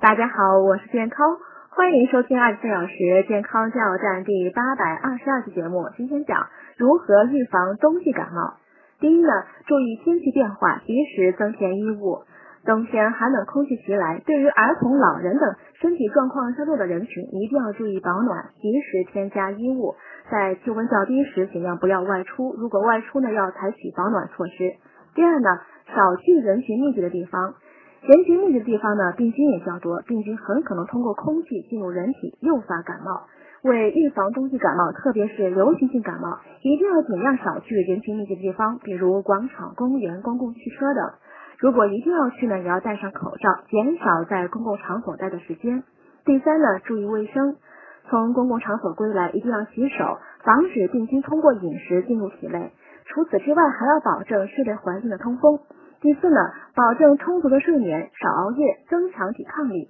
大家好，我是健康，欢迎收听二十四小时健康加油站第八百二十二期节目。今天讲如何预防冬季感冒。第一呢，注意天气变化，及时增添衣物。冬天寒冷空气袭来，对于儿童、老人等身体状况较弱的人群，一定要注意保暖，及时添加衣物。在气温较低时，尽量不要外出。如果外出呢，要采取保暖措施。第二呢，少去人群密集的地方。人群密集的地方呢，病菌也较多，病菌很可能通过空气进入人体，诱发感冒。为预防冬季感冒，特别是流行性感冒，一定要尽量少去人群密集的地方，比如广场、公园、公共汽车等。如果一定要去呢，也要戴上口罩，减少在公共场所待的时间。第三呢，注意卫生，从公共场所归来一定要洗手，防止病菌通过饮食进入体内。除此之外，还要保证室内环境的通风。第四呢，保证充足的睡眠，少熬夜，增强抵抗力。